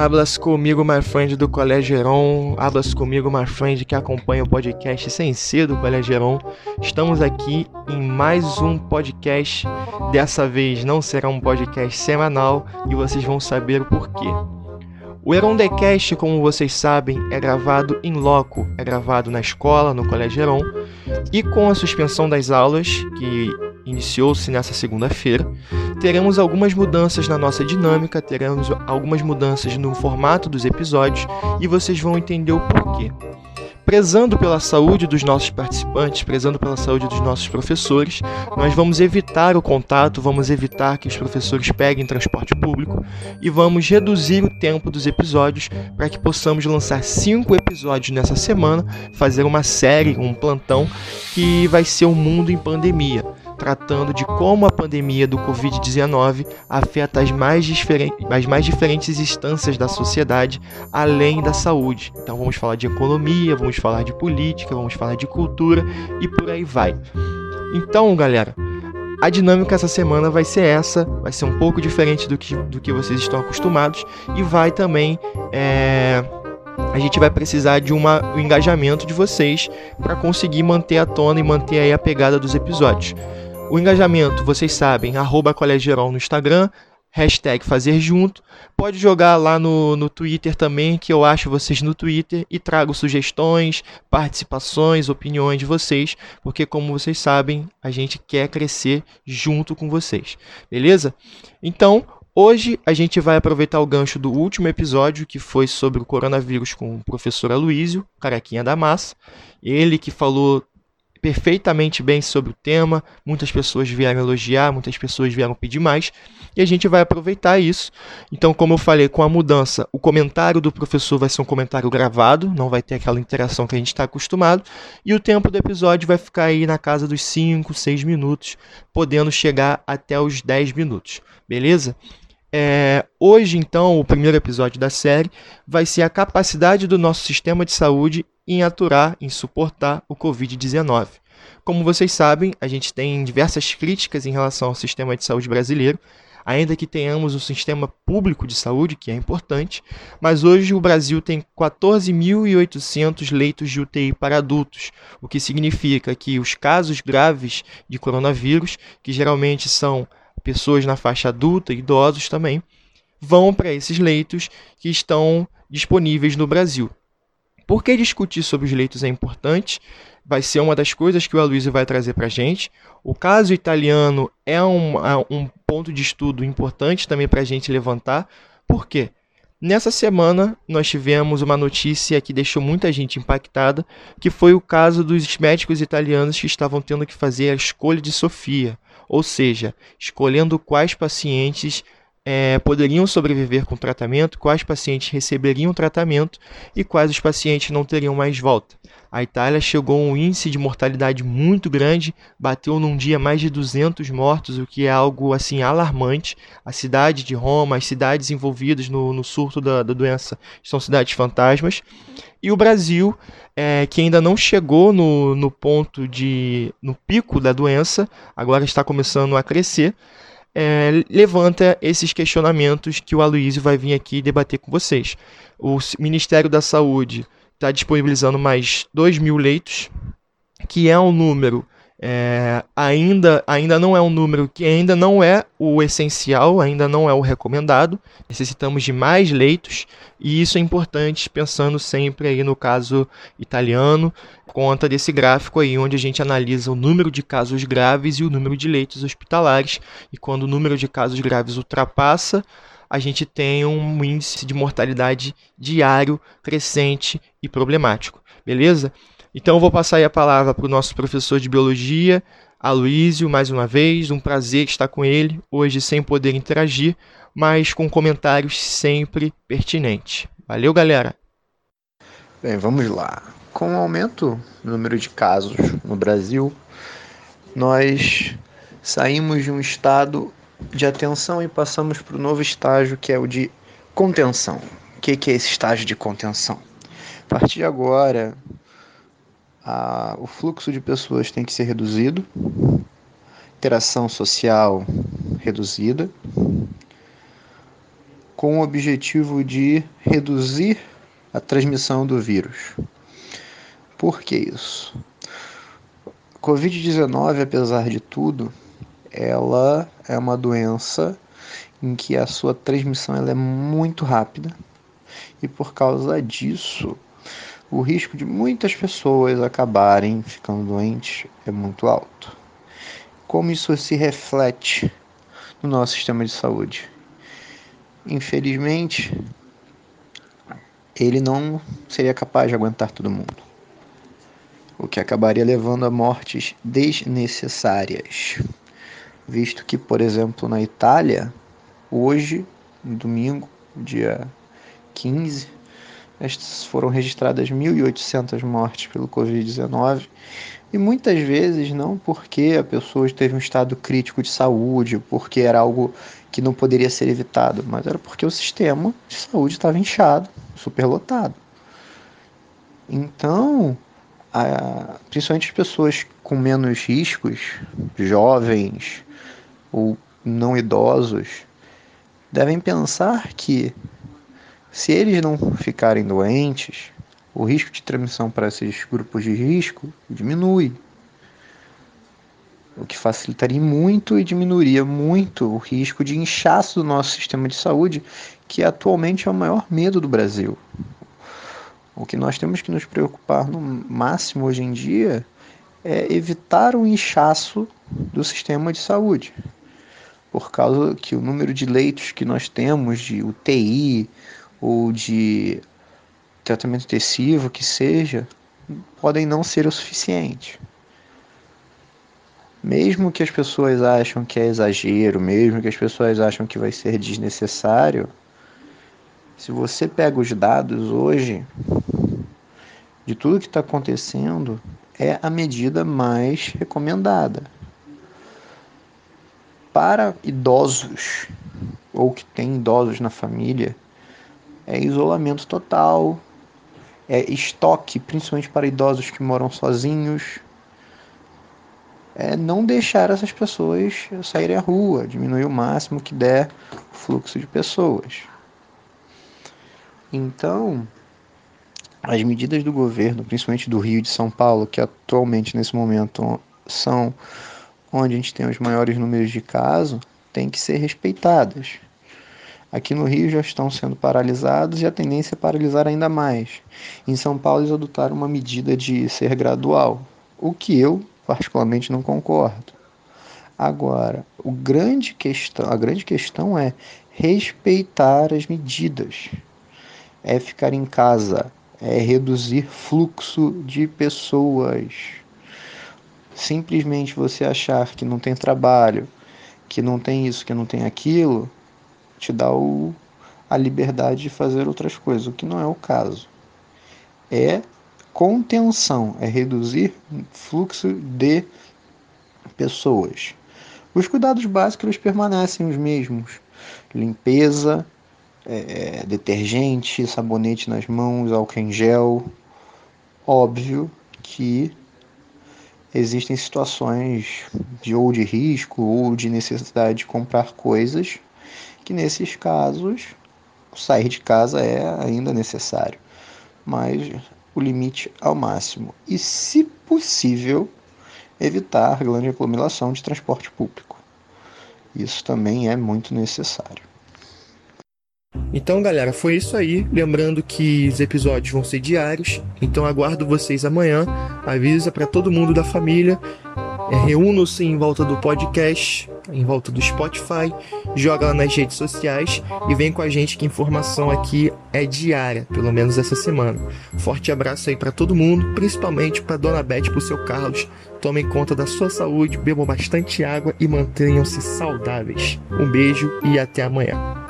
Hablas comigo, my friend do Colégio Heron. Hablas comigo, my friend que acompanha o podcast Sem Ser do Colégio Heron. Estamos aqui em mais um podcast. Dessa vez não será um podcast semanal e vocês vão saber o porquê. O Heron Decast, como vocês sabem, é gravado em loco, é gravado na escola, no Colégio Heron, e com a suspensão das aulas, que iniciou-se nessa segunda-feira, teremos algumas mudanças na nossa dinâmica, teremos algumas mudanças no formato dos episódios e vocês vão entender o porquê. Prezando pela saúde dos nossos participantes, prezando pela saúde dos nossos professores, nós vamos evitar o contato, vamos evitar que os professores peguem transporte público e vamos reduzir o tempo dos episódios para que possamos lançar cinco episódios nessa semana, fazer uma série, um plantão que vai ser o mundo em pandemia tratando de como a pandemia do Covid-19 afeta as mais, as mais diferentes instâncias da sociedade, além da saúde. Então vamos falar de economia, vamos falar de política, vamos falar de cultura e por aí vai. Então, galera, a dinâmica essa semana vai ser essa, vai ser um pouco diferente do que, do que vocês estão acostumados e vai também. É a gente vai precisar de uma, um engajamento de vocês para conseguir manter a tona e manter aí a pegada dos episódios. O engajamento, vocês sabem, arroba Colégio no Instagram, hashtag fazer junto. Pode jogar lá no, no Twitter também, que eu acho vocês no Twitter e trago sugestões, participações, opiniões de vocês, porque como vocês sabem, a gente quer crescer junto com vocês, beleza? Então, hoje a gente vai aproveitar o gancho do último episódio, que foi sobre o coronavírus com o professor Aloísio, Caraquinha da Massa. Ele que falou perfeitamente bem sobre o tema, muitas pessoas vieram elogiar, muitas pessoas vieram pedir mais, e a gente vai aproveitar isso. Então, como eu falei, com a mudança, o comentário do professor vai ser um comentário gravado, não vai ter aquela interação que a gente está acostumado, e o tempo do episódio vai ficar aí na casa dos 5, 6 minutos, podendo chegar até os 10 minutos, beleza? É, hoje, então, o primeiro episódio da série vai ser a capacidade do nosso sistema de saúde em aturar, em suportar o Covid-19. Como vocês sabem, a gente tem diversas críticas em relação ao sistema de saúde brasileiro, ainda que tenhamos um sistema público de saúde, que é importante, mas hoje o Brasil tem 14.800 leitos de UTI para adultos, o que significa que os casos graves de coronavírus, que geralmente são pessoas na faixa adulta, idosos também, vão para esses leitos que estão disponíveis no Brasil. Por que discutir sobre os leitos é importante? Vai ser uma das coisas que o Aloysio vai trazer para a gente. O caso italiano é um, é um ponto de estudo importante também para a gente levantar. Por quê? Nessa semana, nós tivemos uma notícia que deixou muita gente impactada, que foi o caso dos médicos italianos que estavam tendo que fazer a escolha de Sofia ou seja, escolhendo quais pacientes é, poderiam sobreviver com tratamento, quais pacientes receberiam tratamento e quais os pacientes não teriam mais volta. A Itália chegou a um índice de mortalidade muito grande, bateu num dia mais de 200 mortos, o que é algo assim alarmante. A cidade de Roma, as cidades envolvidas no, no surto da, da doença são cidades fantasmas. E o Brasil, é, que ainda não chegou no, no ponto de. no pico da doença, agora está começando a crescer, é, levanta esses questionamentos que o Aloysio vai vir aqui debater com vocês. O Ministério da Saúde está disponibilizando mais 2 mil leitos, que é um número é, ainda, ainda não é um número que ainda não é o essencial, ainda não é o recomendado. Necessitamos de mais leitos e isso é importante pensando sempre aí no caso italiano, conta desse gráfico aí onde a gente analisa o número de casos graves e o número de leitos hospitalares e quando o número de casos graves ultrapassa a gente tem um índice de mortalidade diário crescente e problemático. Beleza? Então eu vou passar aí a palavra para o nosso professor de biologia, Aloísio, mais uma vez. Um prazer estar com ele, hoje sem poder interagir, mas com comentários sempre pertinentes. Valeu, galera! Bem, vamos lá. Com o aumento do número de casos no Brasil, nós saímos de um estado de atenção e passamos para o novo estágio que é o de contenção. O que é esse estágio de contenção? A partir de agora, a, o fluxo de pessoas tem que ser reduzido, interação social reduzida, com o objetivo de reduzir a transmissão do vírus. Por que isso? Covid-19, apesar de tudo, ela é uma doença em que a sua transmissão ela é muito rápida e por causa disso o risco de muitas pessoas acabarem ficando doentes é muito alto. Como isso se reflete no nosso sistema de saúde? Infelizmente, ele não seria capaz de aguentar todo mundo, o que acabaria levando a mortes desnecessárias. Visto que, por exemplo, na Itália, hoje, domingo, dia 15, foram registradas 1.800 mortes pelo Covid-19 e muitas vezes não porque a pessoa teve um estado crítico de saúde, porque era algo que não poderia ser evitado, mas era porque o sistema de saúde estava inchado, superlotado. Então, a, principalmente as pessoas com menos riscos, jovens ou não idosos, devem pensar que se eles não ficarem doentes, o risco de transmissão para esses grupos de risco diminui. O que facilitaria muito e diminuiria muito o risco de inchaço do nosso sistema de saúde, que atualmente é o maior medo do Brasil. O que nós temos que nos preocupar no máximo hoje em dia é evitar o inchaço do sistema de saúde. Por causa que o número de leitos que nós temos de UTI, ou de tratamento intensivo que seja, podem não ser o suficiente. Mesmo que as pessoas acham que é exagero, mesmo que as pessoas acham que vai ser desnecessário, se você pega os dados hoje de tudo que está acontecendo, é a medida mais recomendada. Para idosos ou que têm idosos na família, é isolamento total, é estoque, principalmente para idosos que moram sozinhos. É não deixar essas pessoas saírem à rua, diminuir o máximo que der o fluxo de pessoas. Então, as medidas do governo, principalmente do Rio e de São Paulo, que atualmente nesse momento são onde a gente tem os maiores números de casos, têm que ser respeitadas. Aqui no Rio já estão sendo paralisados e a tendência é paralisar ainda mais. Em São Paulo eles adotaram uma medida de ser gradual, o que eu particularmente não concordo. Agora, grande questão, a grande questão é respeitar as medidas. É ficar em casa, é reduzir fluxo de pessoas. Simplesmente você achar que não tem trabalho, que não tem isso, que não tem aquilo, te dá o, a liberdade de fazer outras coisas, o que não é o caso. É contenção, é reduzir fluxo de pessoas. Os cuidados básicos permanecem os mesmos: limpeza, é, detergente, sabonete nas mãos, álcool em gel. Óbvio que existem situações de ou de risco ou de necessidade de comprar coisas que nesses casos sair de casa é ainda necessário, mas o limite ao máximo. E, se possível, evitar grande aglomeração de transporte público. Isso também é muito necessário. Então, galera, foi isso aí. Lembrando que os episódios vão ser diários, então aguardo vocês amanhã. Avisa para todo mundo da família. É, Reúnam-se em volta do podcast em volta do Spotify, joga lá nas redes sociais e vem com a gente que informação aqui é diária, pelo menos essa semana. Forte abraço aí para todo mundo, principalmente para Dona Beth e para o seu Carlos. Tomem conta da sua saúde, bebam bastante água e mantenham-se saudáveis. Um beijo e até amanhã.